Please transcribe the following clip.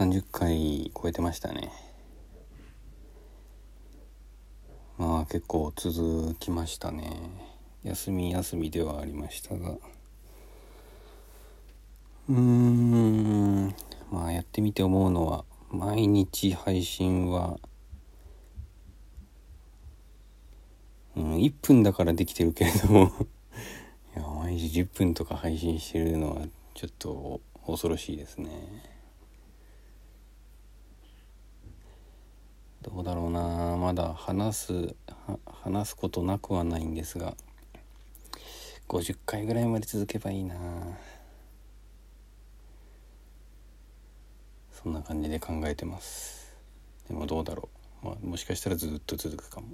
30回超えてましたね。まあ結構続きましたね。休み休みではありましたが。うーん。まあやってみて思うのは毎日配信はうん1分だからできてるけれども。いや毎日10分とか配信してるのはちょっと恐ろしいですね。どうだろうな。まだ話す話すことなくはないんですが50回ぐらいまで続けばいいな。そんな感じで考えてます。でもどうだろう、まあ、もしかしたらずっと続くかも。